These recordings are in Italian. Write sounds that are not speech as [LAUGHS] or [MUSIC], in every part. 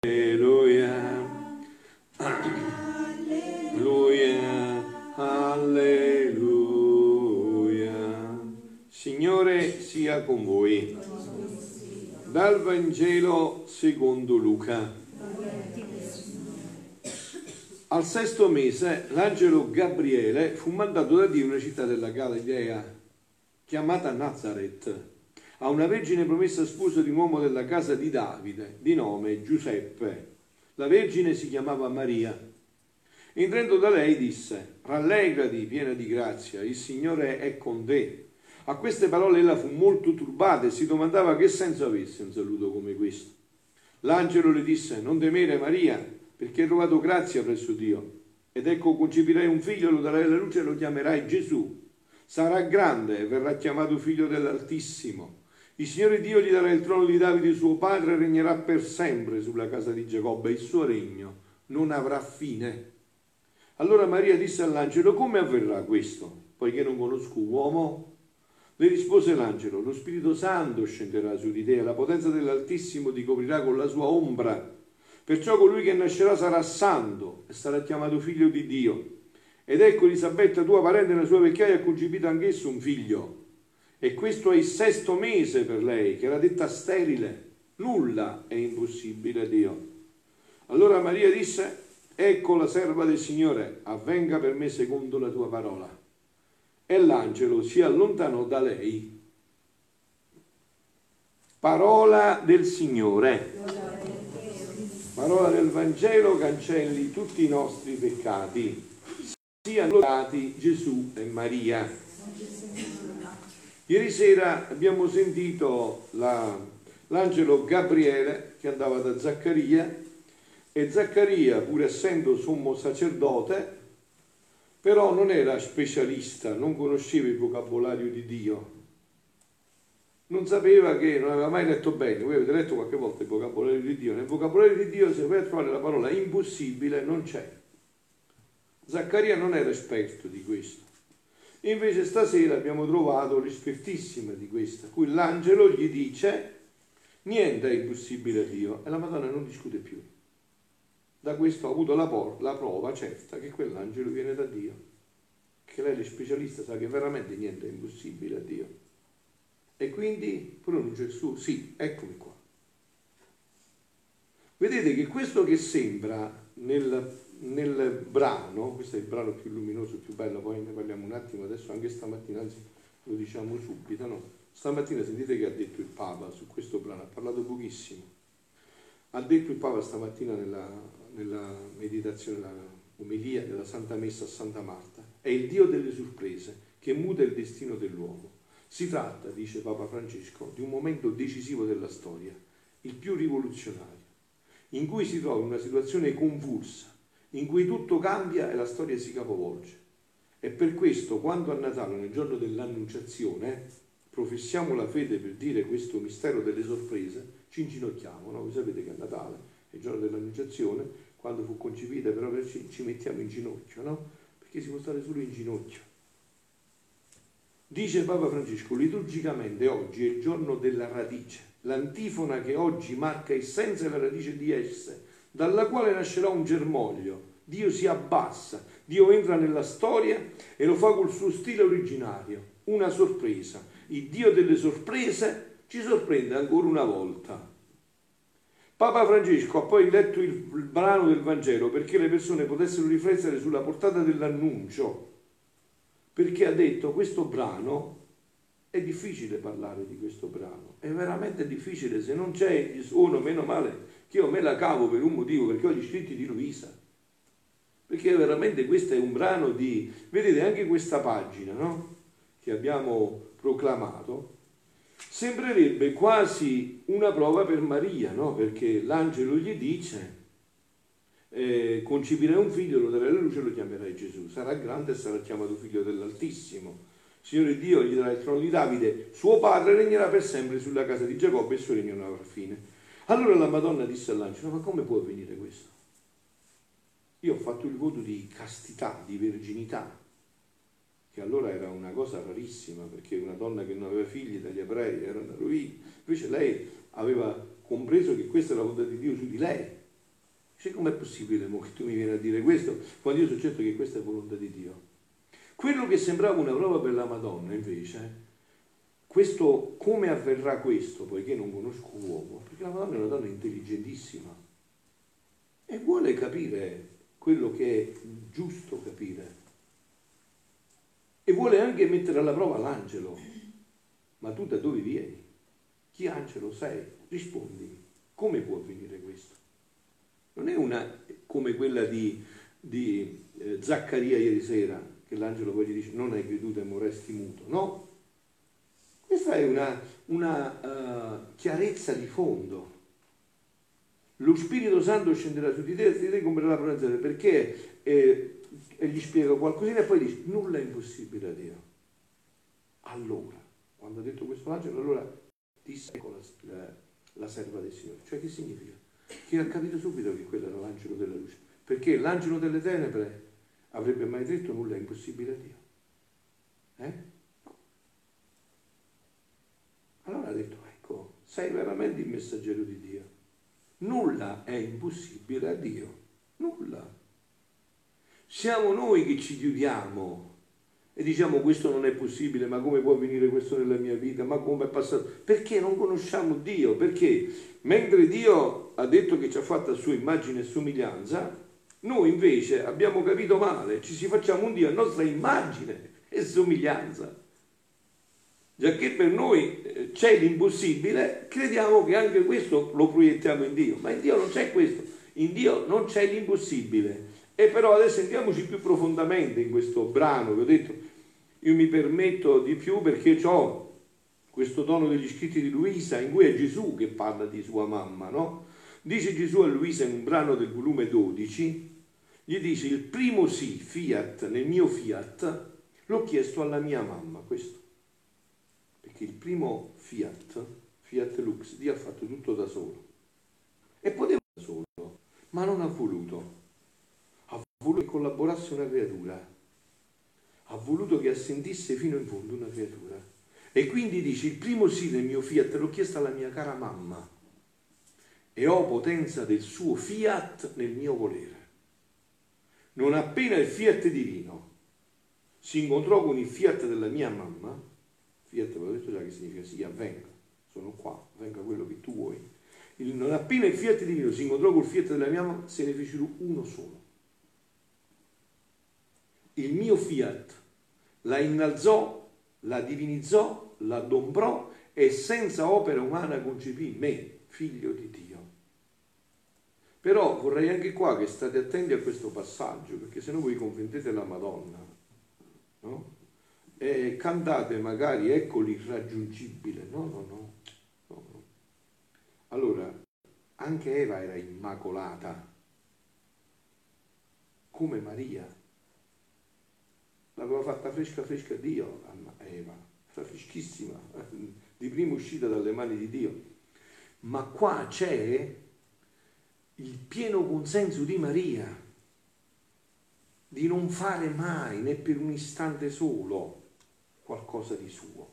Alleluia. Alleluia. Alleluia. Signore sia con voi. Dal Vangelo secondo Luca. Al sesto mese l'angelo Gabriele fu mandato da Dio in una città della Galilea chiamata Nazareth a una vergine promessa sposa di un uomo della casa di Davide, di nome Giuseppe. La vergine si chiamava Maria. Entrando da lei disse, rallegrati piena di grazia, il Signore è con te. A queste parole ella fu molto turbata e si domandava che senso avesse un saluto come questo. L'angelo le disse, non temere Maria, perché hai trovato grazia presso Dio. Ed ecco concepirai un figlio, lo darai alla luce e lo chiamerai Gesù. Sarà grande e verrà chiamato figlio dell'Altissimo. Il Signore Dio gli darà il trono di Davide suo padre e regnerà per sempre sulla casa di Giacobbe il suo regno non avrà fine. Allora Maria disse all'angelo, come avverrà questo? Poiché non conosco uomo? Le rispose l'angelo, lo Spirito Santo scenderà su di te la potenza dell'Altissimo ti coprirà con la sua ombra. Perciò colui che nascerà sarà santo e sarà chiamato figlio di Dio. Ed ecco Elisabetta, tua parente, nella sua vecchiaia ha concepito anch'esso un figlio. E questo è il sesto mese per lei, che era detta sterile. Nulla è impossibile a Dio. Allora Maria disse, ecco la serva del Signore, avvenga per me secondo la tua parola. E l'angelo si allontanò da lei. Parola del Signore. Parola del Vangelo cancelli tutti i nostri peccati. Siano lodati Gesù e Maria. Ieri sera abbiamo sentito la, l'angelo Gabriele che andava da Zaccaria e Zaccaria, pur essendo sommo sacerdote, però non era specialista, non conosceva il vocabolario di Dio. Non sapeva che, non aveva mai letto bene, voi avete letto qualche volta il vocabolario di Dio, nel vocabolario di Dio se vai a trovare la parola impossibile non c'è. Zaccaria non era esperto di questo. Invece stasera abbiamo trovato l'espertissima di questa, cui l'angelo gli dice niente è impossibile a Dio e la Madonna non discute più. Da questo ha avuto la, por- la prova certa che quell'angelo viene da Dio, che lei è specialista, sa che veramente niente è impossibile a Dio. E quindi pronuncia il suo sì, eccomi qua. Vedete che questo che sembra nel, nel brano, questo è il brano più luminoso, più bello, poi ne parliamo un attimo adesso, anche stamattina, anzi lo diciamo subito, no? Stamattina sentite che ha detto il Papa su questo brano, ha parlato pochissimo. Ha detto il Papa stamattina nella, nella meditazione, nella omelia della Santa Messa a Santa Marta, è il Dio delle sorprese che muta il destino dell'uomo. Si tratta, dice Papa Francesco, di un momento decisivo della storia, il più rivoluzionario, in cui si trova in una situazione convulsa, in cui tutto cambia e la storia si capovolge. E per questo, quando a Natale, nel giorno dell'Annunciazione, professiamo la fede per dire questo mistero delle sorprese, ci inginocchiamo, no? Voi sapete che a Natale, il giorno dell'Annunciazione, quando fu concepita però ci, mettiamo in ginocchio, no? Perché si può stare solo in ginocchio. Dice Papa Francesco, liturgicamente oggi è il giorno della radice, l'antifona che oggi marca senso e la radice di esse, dalla quale nascerà un germoglio. Dio si abbassa, Dio entra nella storia e lo fa col suo stile originario, una sorpresa. Il Dio delle sorprese ci sorprende ancora una volta. Papa Francesco ha poi letto il brano del Vangelo perché le persone potessero riflettere sulla portata dell'annuncio perché ha detto questo brano è difficile parlare di questo brano, è veramente difficile, se non c'è il suono, meno male che io me la cavo per un motivo, perché ho gli scritti di Luisa, perché veramente questo è un brano di, vedete anche questa pagina no? che abbiamo proclamato, sembrerebbe quasi una prova per Maria, no? perché l'angelo gli dice eh, concepirai un figlio, lo darai alla luce e lo chiamerai Gesù. Sarà grande e sarà chiamato figlio dell'Altissimo. Signore Dio gli darà il trono di Davide, suo padre regnerà per sempre sulla casa di Giacobbe e il suo regno non avrà fine. Allora la Madonna disse all'angelo, ma come può avvenire questo? Io ho fatto il voto di castità, di verginità, che allora era una cosa rarissima, perché una donna che non aveva figli dagli ebrei era una rovina. Invece lei aveva compreso che questa era la volontà di Dio su di lei Dice, com'è possibile mo, che tu mi vieni a dire questo quando io so certo che questa è volontà di Dio? Quello che sembrava una prova per la Madonna, invece, questo, come avverrà questo, poiché non conosco uomo? Perché la Madonna è una donna intelligentissima e vuole capire quello che è giusto capire. E vuole anche mettere alla prova l'angelo. Ma tu da dove vieni? Chi angelo sei? Rispondi. Come può avvenire questo? Non è una come quella di, di eh, Zaccaria ieri sera, che l'angelo poi gli dice non hai creduto e moresti muto. No, questa è una, una uh, chiarezza di fondo. Lo Spirito Santo scenderà su di te e ti comprerà la pronunzia perché eh, e gli spiega qualcosina e poi dice nulla è impossibile a Dio. Allora, quando ha detto questo angelo, allora disse ecco la, la, la serva del Signore. Cioè che significa? Che ha capito subito che quello era l'angelo della luce. Perché l'angelo delle tenebre avrebbe mai detto nulla è impossibile a Dio. Eh? Allora ha detto, ecco, sei veramente il messaggero di Dio. Nulla è impossibile a Dio. Nulla. Siamo noi che ci chiudiamo e diciamo questo non è possibile, ma come può avvenire questo nella mia vita? Ma come è passato? Perché non conosciamo Dio? Perché mentre Dio ha detto che ci ha fatto a sua immagine e somiglianza, noi invece abbiamo capito male, ci si facciamo un Dio a nostra immagine e somiglianza. Già che per noi eh, c'è l'impossibile, crediamo che anche questo lo proiettiamo in Dio, ma in Dio non c'è questo, in Dio non c'è l'impossibile. E però adesso entriamoci più profondamente in questo brano, vi ho detto, io mi permetto di più perché ho questo dono degli scritti di Luisa in cui è Gesù che parla di sua mamma, no? Dice Gesù a Luisa in un brano del volume 12, gli dice il primo sì, fiat, nel mio fiat, l'ho chiesto alla mia mamma, questo che il primo Fiat, Fiat Lux, Dio ha fatto tutto da solo. E poteva da solo, ma non ha voluto. Ha voluto che collaborasse una creatura. Ha voluto che assentisse fino in fondo una creatura. E quindi dice, il primo sì del mio Fiat l'ho chiesto alla mia cara mamma e ho potenza del suo Fiat nel mio volere. Non appena il Fiat divino si incontrò con il Fiat della mia mamma, Fiat ve l'ho detto già che significa sì, avvenga, sono qua, avvenga quello che tu vuoi. Il, non appena il Fiat divino si incontrò col Fiat della mia mamma, se ne fecero uno solo. Il mio Fiat la innalzò, la divinizzò, la adombrò e senza opera umana concepì me, figlio di Dio. Però vorrei anche qua che state attenti a questo passaggio, perché se no voi confondete la Madonna. No? Eh, cantate magari ecco l'irraggiungibile. No, no, no, no, no. Allora, anche Eva era immacolata, come Maria. L'aveva fatta fresca fresca Dio, Eva, freschissima, di prima uscita dalle mani di Dio. Ma qua c'è il pieno consenso di Maria di non fare mai, né per un istante solo, qualcosa di suo,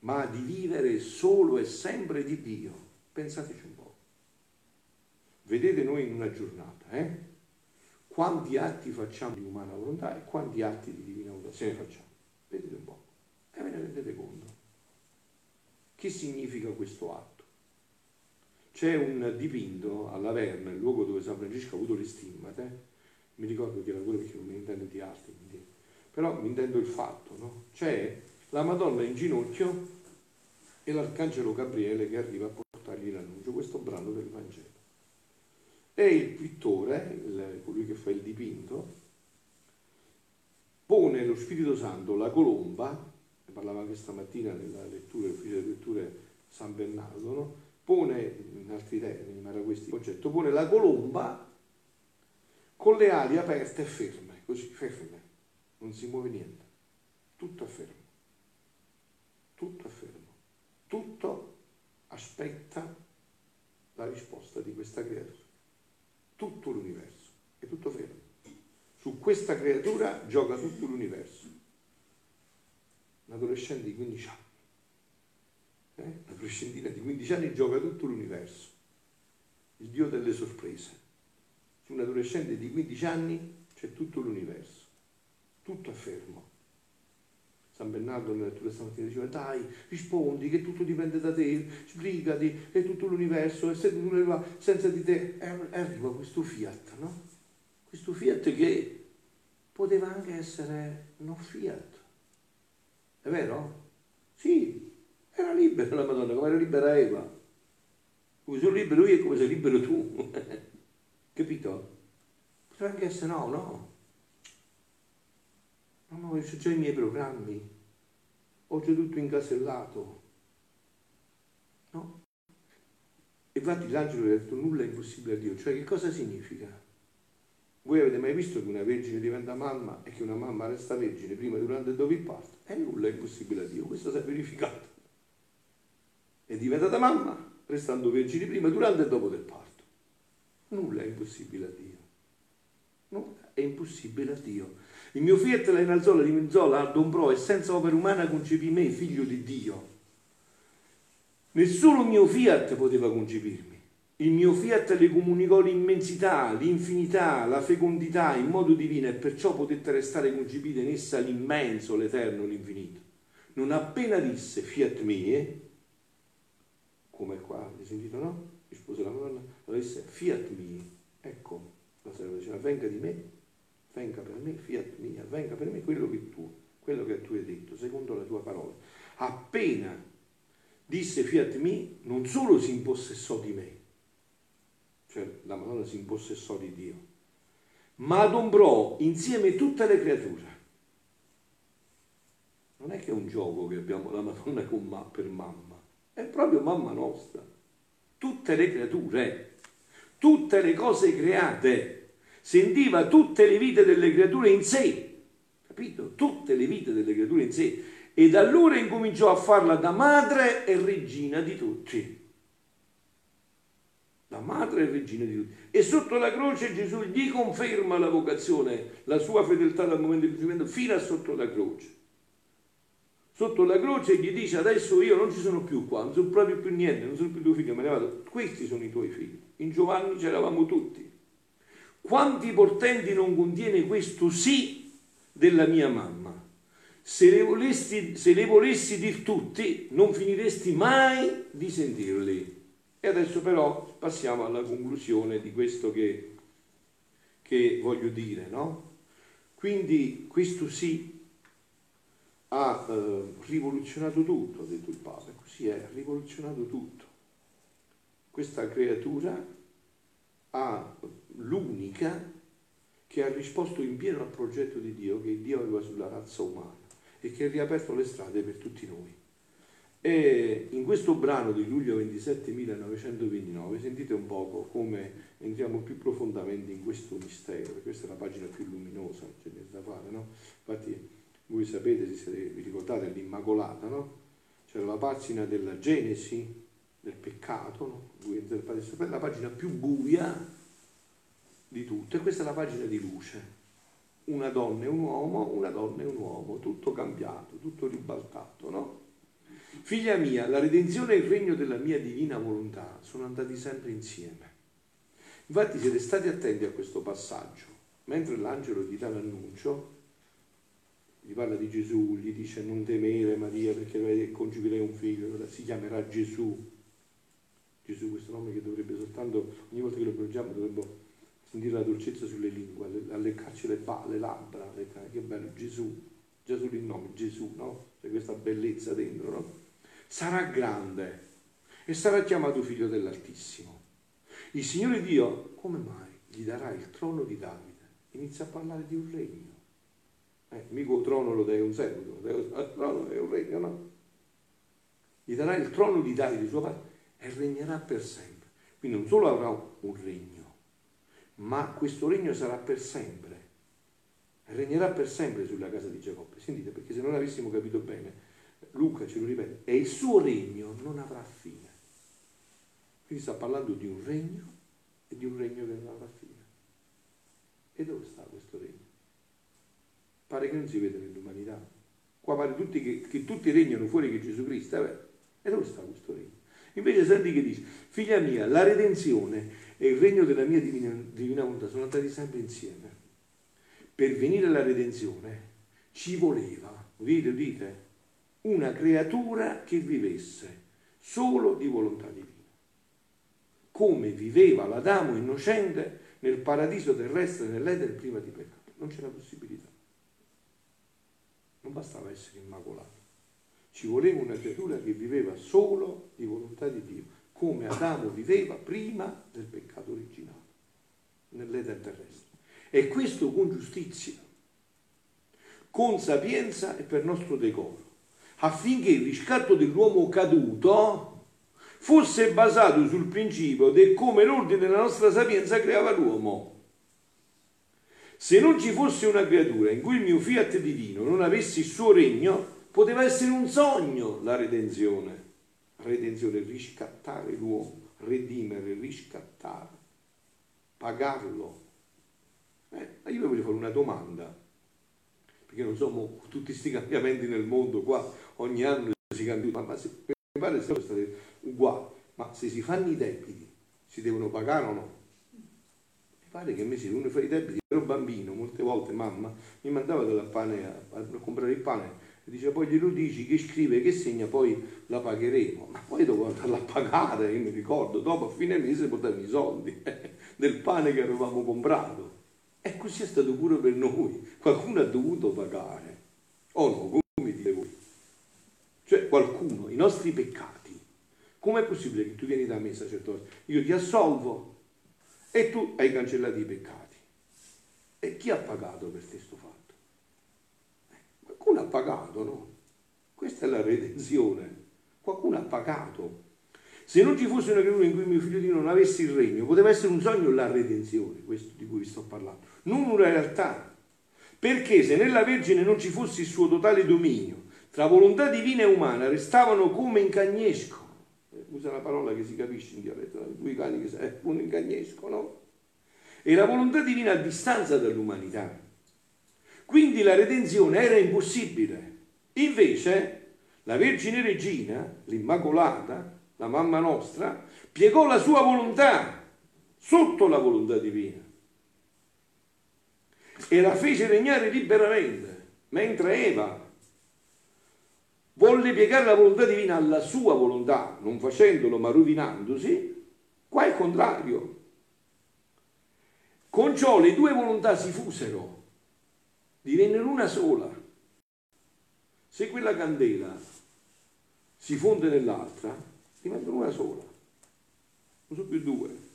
ma di vivere solo e sempre di Dio. Pensateci un po'. Vedete noi in una giornata, eh? Quanti atti facciamo di umana volontà e quanti atti di divina volontà se ne facciamo? Vedete un po'. E ve ne rendete conto. Che significa questo atto? C'è un dipinto alla Verna, il luogo dove San Francesco ha avuto le stimmate, mi ricordo che era quello perché non mi intendo di arte, quindi però mi intendo il fatto, no? C'è la Madonna in ginocchio e l'Arcangelo Gabriele che arriva a portargli l'annuncio, questo brano del Vangelo. E il pittore, il, colui che fa il dipinto, pone lo Spirito Santo, la colomba, ne parlava anche stamattina nella lettura, ufficio delle letture San Bernardo, no? pone, in altri termini, ma era questo il concetto, pone la colomba con le ali aperte e ferme, così ferme non si muove niente, tutto è fermo, tutto è fermo, tutto aspetta la risposta di questa creatura, tutto l'universo, è tutto fermo. Su questa creatura gioca tutto l'universo. Un adolescente di 15 anni, eh? una adolescentina di 15 anni gioca tutto l'universo. il Dio delle sorprese. Su un adolescente di 15 anni c'è tutto l'universo, tutto è fermo. San Bernardo nella lettura stamattina diceva dai, rispondi che tutto dipende da te, sbrigati, è tutto l'universo, e se tu ne va senza di te, arriva questo fiat, no? Questo fiat che poteva anche essere non fiat. È vero? Sì, era libera la Madonna, come era libera Eva. Come sono libero io e come sei libero tu. [LAUGHS] Capito? Poteva anche essere no, no. No, ho già i miei programmi. Ho già tutto incasellato. No? Infatti l'angelo ha detto nulla è impossibile a Dio. Cioè che cosa significa? Voi avete mai visto che una vergine diventa mamma e che una mamma resta vergine prima, durante e dopo il parto? E nulla è impossibile a Dio, questo si è verificato. È diventata mamma, restando vergine prima, durante e dopo del parto. Nulla è impossibile a Dio. Nulla è impossibile a Dio. Il mio fiat la innalzò, la dimezzò, la adombrò e senza opera umana concepì me, figlio di Dio. Nessuno mio fiat poteva concepirmi. Il mio fiat le comunicò l'immensità, l'infinità, la fecondità in modo divino e perciò potette restare concepite in essa l'immenso, l'eterno, l'infinito. Non appena disse fiat mie, come qua, avete sentito no? Rispose la Madonna, allora disse fiat mie, ecco, la serva diceva venga di me, venga per me, fiat mia, venga per me quello che tu, quello che tu hai detto, secondo la tua parola. Appena disse fiat mie, non solo si impossessò di me, cioè la Madonna si impossessò di Dio, ma adombrò insieme tutte le creature. Non è che è un gioco che abbiamo la Madonna con ma, per mamma, è proprio mamma nostra. Tutte le creature, tutte le cose create, sentiva tutte le vite delle creature in sé, capito? Tutte le vite delle creature in sé. E da allora incominciò a farla da madre e regina di tutti la madre e regina di tutti. E sotto la croce Gesù gli conferma la vocazione, la sua fedeltà dal momento di riferimento fino a sotto la croce. Sotto la croce gli dice adesso io non ci sono più qua, non sono proprio più niente, non sono più tuoi figli, me ne vado. Questi sono i tuoi figli. In Giovanni c'eravamo tutti. Quanti portenti non contiene questo sì della mia mamma? Se le, volessi, se le volessi dir tutti, non finiresti mai di sentirli. E adesso però passiamo alla conclusione di questo che, che voglio dire, no? Quindi questo sì ha eh, rivoluzionato tutto, ha detto il Papa, così è, ha rivoluzionato tutto. Questa creatura ha l'unica che ha risposto in pieno al progetto di Dio che Dio aveva sulla razza umana e che ha riaperto le strade per tutti noi. E in questo brano di luglio 27 1929 sentite un poco come entriamo più profondamente in questo mistero, questa è la pagina più luminosa, c'è da fare, no? Infatti voi sapete, se vi ricordate l'Immacolata, no? C'era la pagina della Genesi, del peccato, no? Voi sapete, la pagina più buia di tutte, questa è la pagina di luce. Una donna e un uomo, una donna e un uomo, tutto cambiato, tutto ribaltato, no? Figlia mia, la redenzione e il regno della mia divina volontà sono andati sempre insieme. Infatti siete stati attenti a questo passaggio. Mentre l'angelo gli dà l'annuncio, gli parla di Gesù, gli dice non temere Maria perché concipirei un figlio, si chiamerà Gesù. Gesù, questo nome che dovrebbe soltanto, ogni volta che lo pronunciamo dovremmo sentire la dolcezza sulle lingue, alleccarci le, le labbra, che bello, Gesù, Gesù il nome, Gesù, no? C'è questa bellezza dentro, no? sarà grande e sarà chiamato figlio dell'Altissimo. Il Signore Dio, come mai, gli darà il trono di Davide? Inizia a parlare di un regno. Eh, mica un trono lo dai un seguito, il [LAUGHS] trono è un regno, no? Gli darà il trono di Davide, suo padre, e regnerà per sempre. Quindi non solo avrà un regno, ma questo regno sarà per sempre. Regnerà per sempre sulla casa di Giacobbe. Sentite, perché se non avessimo capito bene, Luca ce lo ripete, e il suo regno non avrà fine. Quindi sta parlando di un regno e di un regno che non avrà fine. E dove sta questo regno? Pare che non si vede nell'umanità. Qua pare tutti che, che, tutti regnano fuori che Gesù Cristo. Eh e dove sta questo regno? Invece senti che dice, figlia mia, la redenzione e il regno della mia divina, divina volontà sono andati sempre insieme. Per venire alla redenzione ci voleva, udite, udite, una creatura che vivesse solo di volontà divina, come viveva l'Adamo innocente nel paradiso terrestre nell'Eden prima di peccato. Non c'era possibilità. Non bastava essere immacolato. Ci voleva una creatura che viveva solo di volontà di Dio, come Adamo viveva prima del peccato originale, nell'Eden terrestre. E questo con giustizia, con sapienza e per nostro decoro, affinché il riscatto dell'uomo caduto fosse basato sul principio di come l'ordine della nostra sapienza creava l'uomo. Se non ci fosse una creatura in cui il mio fiat divino non avesse il suo regno, poteva essere un sogno la redenzione. Redenzione, riscattare l'uomo, redimere, riscattare, pagarlo. Eh, io voglio fare una domanda, perché non so, tutti questi cambiamenti nel mondo qua, ogni anno si cambia, ma, ma se, mi pare siano stati uguali, ma se si fanno i debiti, si devono pagare o no? Mi pare che a me si uno fa i debiti, ero bambino, molte volte mamma mi mandava della pane a, a, comprare il pane dice poi glielo dici che scrive, che segna, poi la pagheremo. Ma poi dovevo andarla a pagare, io mi ricordo, dopo a fine mese portarmi i soldi [LAUGHS] del pane che avevamo comprato. E così è stato pure per noi, qualcuno ha dovuto pagare. O no, come dite voi? Cioè qualcuno, i nostri peccati. Com'è possibile che tu vieni da me, sacerdote? Io ti assolvo e tu hai cancellato i peccati. E chi ha pagato per questo fatto? Qualcuno ha pagato, no? Questa è la redenzione. Qualcuno ha pagato. Se non ci fosse una creatura in cui mio figlio di non avesse il regno, poteva essere un sogno la redenzione, questo di cui vi sto parlando, non una realtà. Perché se nella Vergine non ci fosse il suo totale dominio, tra volontà divina e umana restavano come in cagnesco. Eh, usa una parola che si capisce in dialetto, due cani che è un incagnesco, no? E la volontà divina a distanza dall'umanità. Quindi la redenzione era impossibile. Invece la Vergine Regina, l'Immacolata, la mamma nostra, piegò la sua volontà sotto la volontà divina e la fece regnare liberamente, mentre Eva volle piegare la volontà divina alla sua volontà, non facendolo ma rovinandosi, qua è il contrario. Con ciò le due volontà si fusero, divennero una sola. Se quella candela si fonde nell'altra, diventano una sola, non sono più due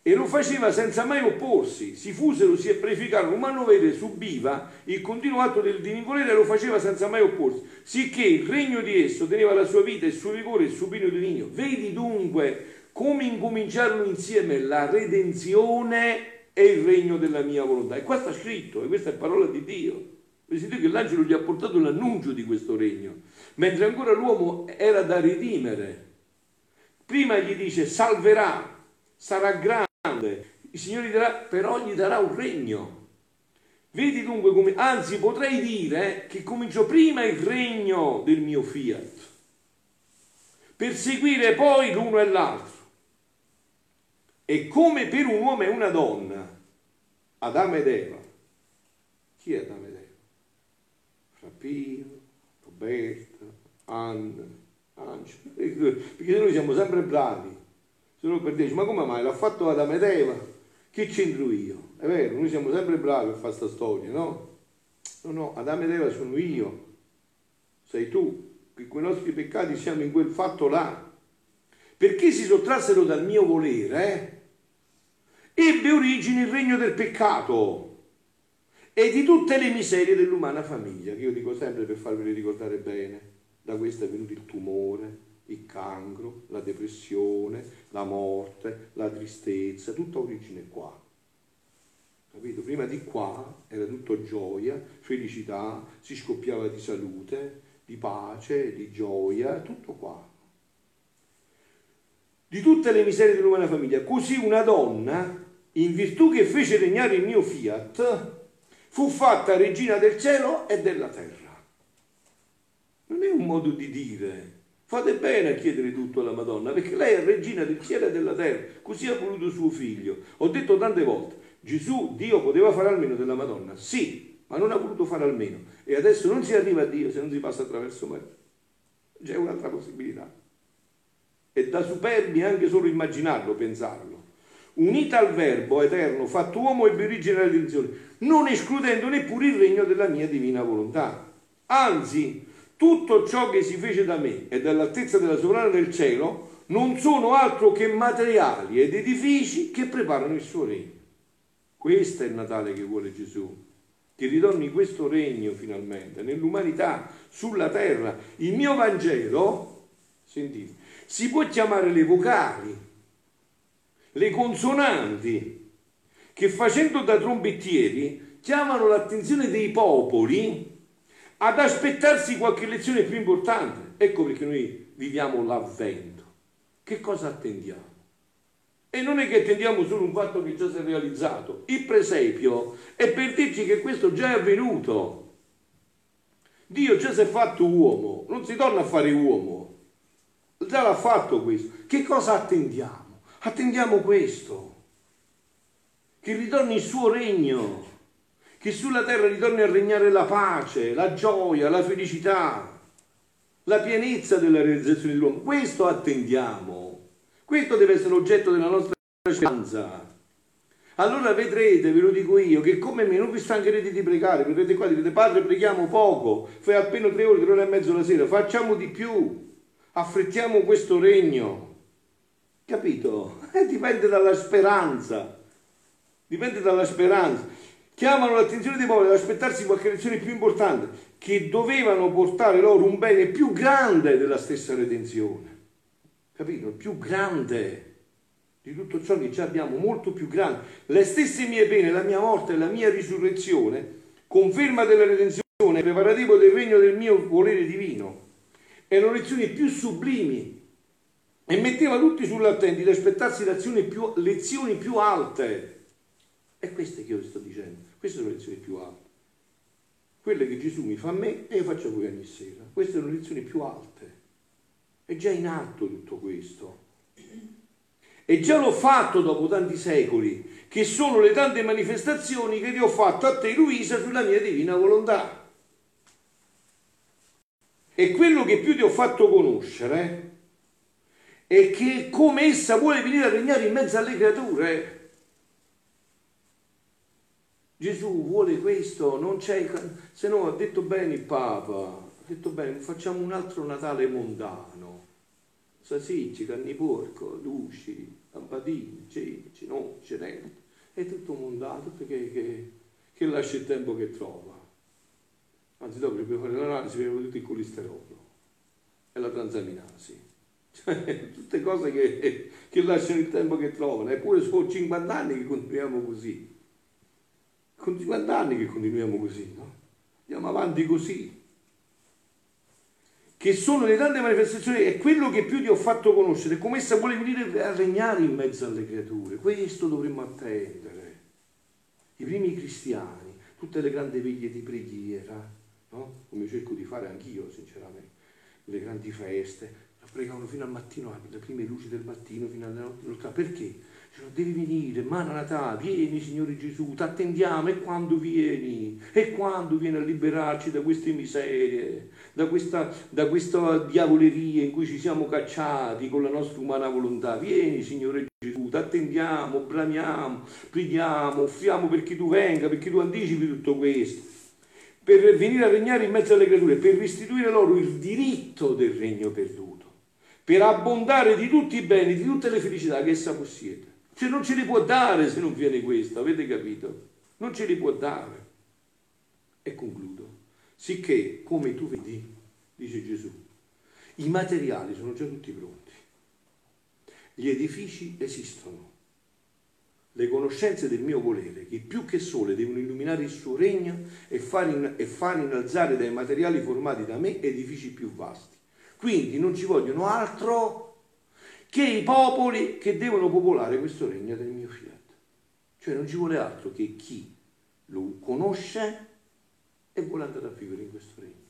e lo faceva senza mai opporsi, si fusero, si preificarono, l'umano vede subiva il continuo atto del divinvolere e lo faceva senza mai opporsi, sicché il regno di esso teneva la sua vita, il suo vigore, il suo pino divino. Vedi dunque come incominciarono insieme la redenzione e il regno della mia volontà. E qua sta scritto, e questa è parola di Dio. Vedete che l'angelo gli ha portato l'annuncio di questo regno, mentre ancora l'uomo era da redimere. Prima gli dice salverà, sarà grande grande, il Signore darà, però gli darà un regno. Vedi dunque come, anzi potrei dire che cominciò prima il regno del mio fiat, per seguire poi l'uno e l'altro. E come per un uomo e una donna, Adamo ed Eva, chi è Adamo ed Eva? Frappino, Roberta, Anna, Angelo, perché noi siamo sempre bravi se no per dire, ma come mai l'ha fatto Adamo ed Eva? Che c'entro io? È vero, noi siamo sempre bravi a fare questa storia, no? No, no, Adamo ed Eva sono io, sei tu, che con i nostri peccati siamo in quel fatto là. Perché si sottrassero dal mio volere, eh? Ebbe origine il regno del peccato e di tutte le miserie dell'umana famiglia, che io dico sempre per farveli ricordare bene. Da questo è venuto il tumore, il cancro, la depressione, la morte, la tristezza, tutta origine qua. Capito? Prima di qua era tutto gioia, felicità, si scoppiava di salute, di pace, di gioia, tutto qua. Di tutte le miserie dell'umana famiglia. Così una donna, in virtù che fece regnare il mio fiat, fu fatta regina del cielo e della terra. Non è un modo di dire Fate bene a chiedere tutto alla Madonna, perché lei è regina del cielo e della terra, così ha voluto suo figlio. Ho detto tante volte, Gesù, Dio poteva fare almeno della Madonna, sì, ma non ha voluto fare almeno. E adesso non si arriva a Dio se non si passa attraverso Maria. C'è un'altra possibilità. È da superbi anche solo immaginarlo, pensarlo. Unita al verbo eterno, fatto uomo e origine della redenzione, non escludendo neppure il regno della mia divina volontà. Anzi, tutto ciò che si fece da me e dall'altezza della sovrana del cielo non sono altro che materiali ed edifici che preparano il suo regno. Questo è il Natale che vuole Gesù che ritorni questo regno finalmente nell'umanità, sulla terra. Il mio Vangelo, sentite, si può chiamare le vocali, le consonanti, che facendo da trombettieri chiamano l'attenzione dei popoli ad aspettarsi qualche lezione più importante. Ecco perché noi viviamo l'avvento. Che cosa attendiamo? E non è che attendiamo solo un fatto che già si è realizzato. Il presepio è per dirci che questo già è avvenuto. Dio già si è fatto uomo, non si torna a fare uomo. Già l'ha fatto questo. Che cosa attendiamo? Attendiamo questo. Che ritorni il suo regno. Che sulla terra ritorni a regnare la pace, la gioia, la felicità, la pienezza della realizzazione dell'uomo. Questo attendiamo. Questo deve essere l'oggetto della nostra speranza. Allora vedrete, ve lo dico io, che come me non vi stancherete di pregare, verrete qua e direte Padre preghiamo poco, fai appena tre ore, tre ore e mezzo la sera, facciamo di più, affrettiamo questo regno. Capito? [LAUGHS] Eh, dipende dalla speranza. Dipende dalla speranza. Chiamano l'attenzione dei poveri ad aspettarsi qualche lezione più importante, che dovevano portare loro un bene più grande della stessa redenzione capito? Più grande di tutto ciò che già abbiamo, molto più grande. Le stesse mie pene, la mia morte e la mia risurrezione, conferma della redenzione, preparativo del regno del mio volere divino, erano lezioni più sublimi e metteva tutti sull'attenti ad aspettarsi lezioni più, lezioni più alte. È queste che io sto dicendo, queste sono le lezioni più alte. Quelle che Gesù mi fa a me e io faccio a voi ogni sera. Queste sono le lezioni più alte. È già in atto tutto questo. E già l'ho fatto dopo tanti secoli, che sono le tante manifestazioni che ti ho fatto a te, Luisa, sulla mia divina volontà. E quello che più ti ho fatto conoscere è che come essa vuole venire a regnare in mezzo alle creature. Gesù vuole questo, non c'è, se no ha detto bene il Papa, detto bene, facciamo un altro Natale mondano. Sasicci, canni porco, luci, lampadini, ceci, no, cenente. È tutto mondato perché che, che lascia il tempo che trova. Anzi, per fare l'analisi vediamo tutto il colesterolo e la transaminasi. Cioè, tutte cose che, che lasciano il tempo che trovano. Eppure sono 50 anni che continuiamo così. Con 50 anni che continuiamo così, no? Andiamo avanti così che sono le tante manifestazioni, è quello che più ti ho fatto conoscere, come essa vuole venire a regnare in mezzo alle creature. Questo dovremmo attendere. I primi cristiani, tutte le grandi veglie di preghiera, no? come cerco di fare anch'io sinceramente, le grandi feste, pregavano fino al mattino, le prime luci del mattino, fino alla notte. Perché? Cioè, devi venire, Maranatà, vieni Signore Gesù, ti attendiamo e quando vieni? E quando vieni a liberarci da queste miserie, da questa, da questa diavoleria in cui ci siamo cacciati con la nostra umana volontà? Vieni Signore Gesù, ti attendiamo, bramiamo, preghiamo, offriamo perché tu venga, perché tu anticipi tutto questo per venire a regnare in mezzo alle creature, per restituire loro il diritto del regno perduto, per abbondare di tutti i beni, di tutte le felicità che essa possiede. Cioè non ce li può dare se non viene questo, avete capito? Non ce li può dare. E concludo. Sicché, come tu vedi, dice Gesù, i materiali sono già tutti pronti. Gli edifici esistono. Le conoscenze del mio volere, che più che sole devono illuminare il suo regno e far, in, e far innalzare dai materiali formati da me edifici più vasti. Quindi non ci vogliono altro che i popoli che devono popolare questo regno del mio fiat. Cioè non ci vuole altro che chi lo conosce e vuole andare a vivere in questo regno.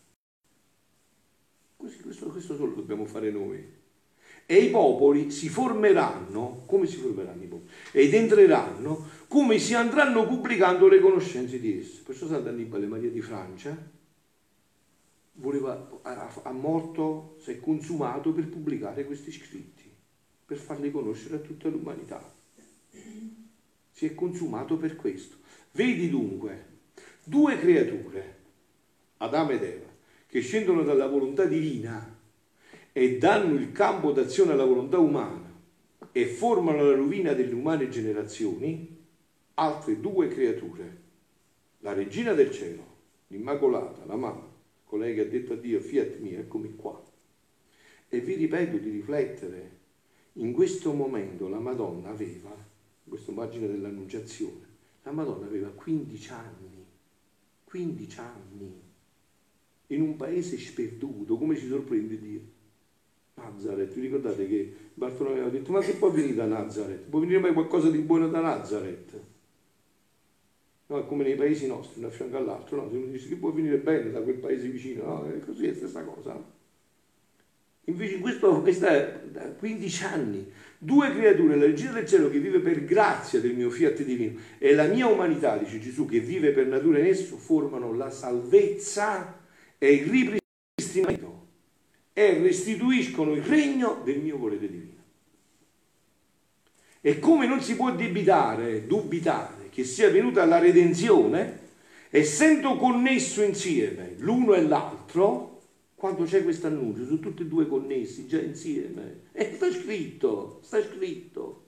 Così, questo, questo solo dobbiamo fare noi. E i popoli si formeranno, come si formeranno i popoli? Ed entreranno come si andranno pubblicando le conoscenze di esse. Perciò Sant'Annibale Maria di Francia voleva, ha morto, si è consumato per pubblicare questi scritti, per farli conoscere a tutta l'umanità. Si è consumato per questo. Vedi dunque due creature, Adamo ed Eva, che scendono dalla volontà divina e danno il campo d'azione alla volontà umana e formano la rovina delle umane generazioni, altre due creature, la regina del cielo, l'Immacolata, la mamma, colei che ha detto a Dio, fiat mio, eccomi qua. E vi ripeto di riflettere, in questo momento la Madonna aveva, questo margine dell'annunciazione, la Madonna aveva 15 anni, 15 anni, in un paese sperduto, come ci sorprende Dio? Nazareth, vi ricordate che Bartolomeo aveva detto, ma che può venire da Nazareth? Può venire mai qualcosa di buono da Nazareth? No, come nei paesi nostri, uno a fianco all'altro, no? Se uno dice che può venire bene da quel paese vicino, no? È così, è la stessa cosa. Invece in questo, questa, da 15 anni, due creature, la regina del cielo che vive per grazia del mio fiat divino e la mia umanità, dice Gesù, che vive per natura in esso, formano la salvezza e il ripristinamento e restituiscono il regno del mio volere divino. E come non si può debitare, dubitare che sia venuta la redenzione, essendo connesso insieme l'uno e l'altro, quando c'è questo annuncio, sono tutti e due connessi, già insieme. E sta scritto, sta scritto.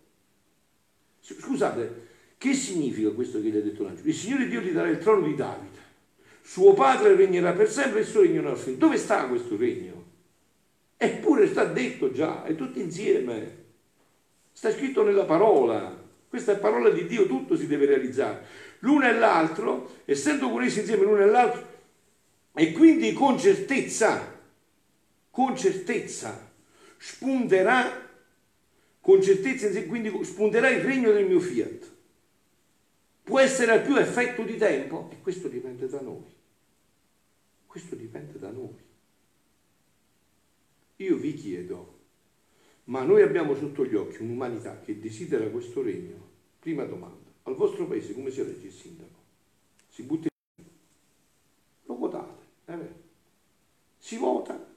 Scusate, che significa questo che gli ha detto l'angelo? Il Signore Dio ti darà il trono di Davide, suo padre regnerà per sempre e il suo regno non finito. Dove sta questo regno? Eppure sta detto già, è tutto insieme. Sta scritto nella parola. Questa è parola di Dio, tutto si deve realizzare. L'uno e l'altro, essendo connessi insieme l'uno e l'altro, e quindi con certezza, con certezza, spunterà, con certezza, quindi spunterà il regno del mio fiat. Può essere al più effetto di tempo? E questo dipende da noi. Questo dipende da noi. Io vi chiedo, ma noi abbiamo sotto gli occhi un'umanità che desidera questo regno? Prima domanda, al vostro paese come si elegge il sindaco? Si butta in... Lo votate, è vero? Si vota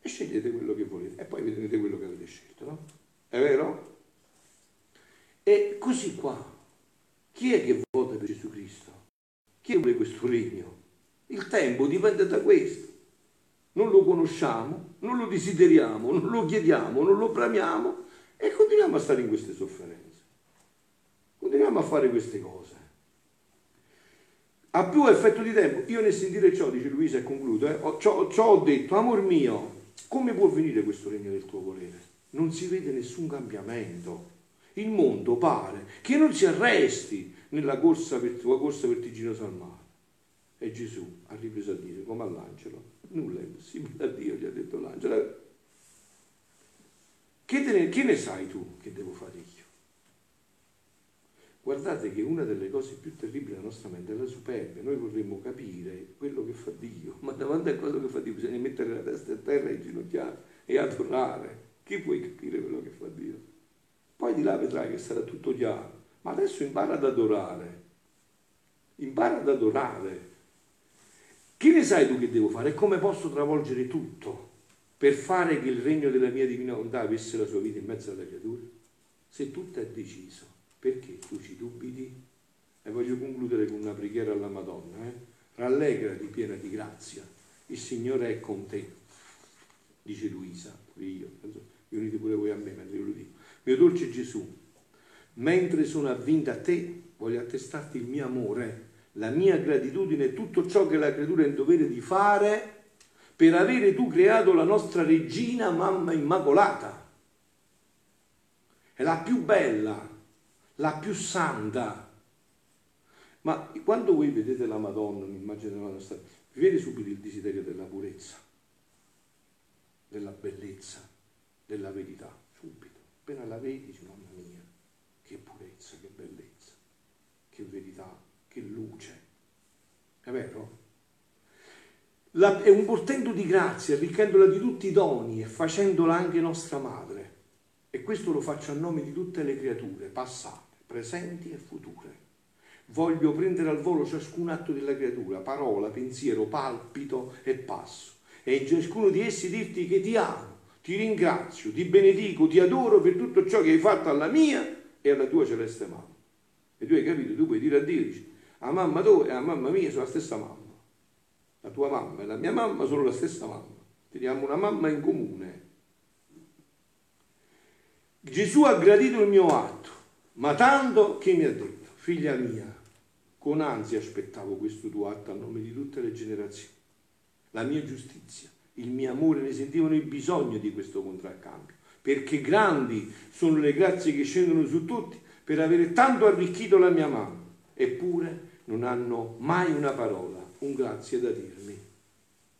e scegliete quello che volete e poi vedrete quello che avete scelto, no? È vero? E così qua, chi è che vota per Gesù Cristo? Chi vuole questo regno? Il tempo dipende da questo non lo conosciamo, non lo desideriamo, non lo chiediamo, non lo bramiamo e continuiamo a stare in queste sofferenze. Continuiamo a fare queste cose. A più effetto di tempo, io nel sentire ciò, dice Luisa e concludo, eh, ciò, ciò ho detto, amor mio, come può venire questo regno del tuo volere? Non si vede nessun cambiamento. Il mondo pare che non si arresti nella corsa, tua corsa vertiginosa al mare. E Gesù ha ripreso a dire, come all'angelo, nulla è impossibile a Dio, gli ha detto l'angelo. Che, ne, che ne sai tu che devo fare io? Guardate che una delle cose più terribili della nostra mente è la superbia. Noi vorremmo capire quello che fa Dio, [LAUGHS] ma davanti a quello che fa Dio bisogna mettere la testa a terra e inginocchiare e adorare. Chi puoi capire quello che fa Dio? Poi di là vedrai che sarà tutto chiaro. Ma adesso impara ad adorare. Impara ad adorare. Che ne sai tu che devo fare e come posso travolgere tutto per fare che il regno della mia divina volontà avesse la sua vita in mezzo alle creature? Se tutto è deciso, perché tu ci dubiti? E voglio concludere con una preghiera alla Madonna. Eh? Rallegrati piena di grazia, il Signore è con te, dice Luisa, io, vi unite pure voi a me mentre io lo dico. Mio dolce Gesù, mentre sono avvinta a te, voglio attestarti il mio amore la mia gratitudine è tutto ciò che la creatura è in dovere di fare per avere tu creato la nostra regina mamma immacolata. È la più bella, la più santa. Ma quando voi vedete la Madonna, un'immagine della Madonna, vi vede subito il desiderio della purezza, della bellezza, della verità, subito. Appena la vedi, dici, mamma mia, che purezza, che bellezza, che verità che luce. È vero? La, è un portento di grazia, arricchendola di tutti i doni e facendola anche nostra madre. E questo lo faccio a nome di tutte le creature, passate, presenti e future. Voglio prendere al volo ciascun atto della creatura, parola, pensiero, palpito e passo. E in ciascuno di essi dirti che ti amo, ti ringrazio, ti benedico, ti adoro per tutto ciò che hai fatto alla mia e alla tua celeste mamma. E tu hai capito, tu puoi dire a Dio, dici, a mamma tua e a mamma mia sono la stessa mamma. La tua mamma e la mia mamma sono la stessa mamma. Teniamo una mamma in comune. Gesù ha gradito il mio atto, ma tanto che mi ha detto, figlia mia, con ansia aspettavo questo tuo atto a nome di tutte le generazioni. La mia giustizia, il mio amore ne sentivano il bisogno di questo contraccambio, perché grandi sono le grazie che scendono su tutti per avere tanto arricchito la mia mamma, eppure non hanno mai una parola, un grazie da dirmi.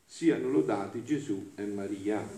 Siano lodati Gesù e Maria.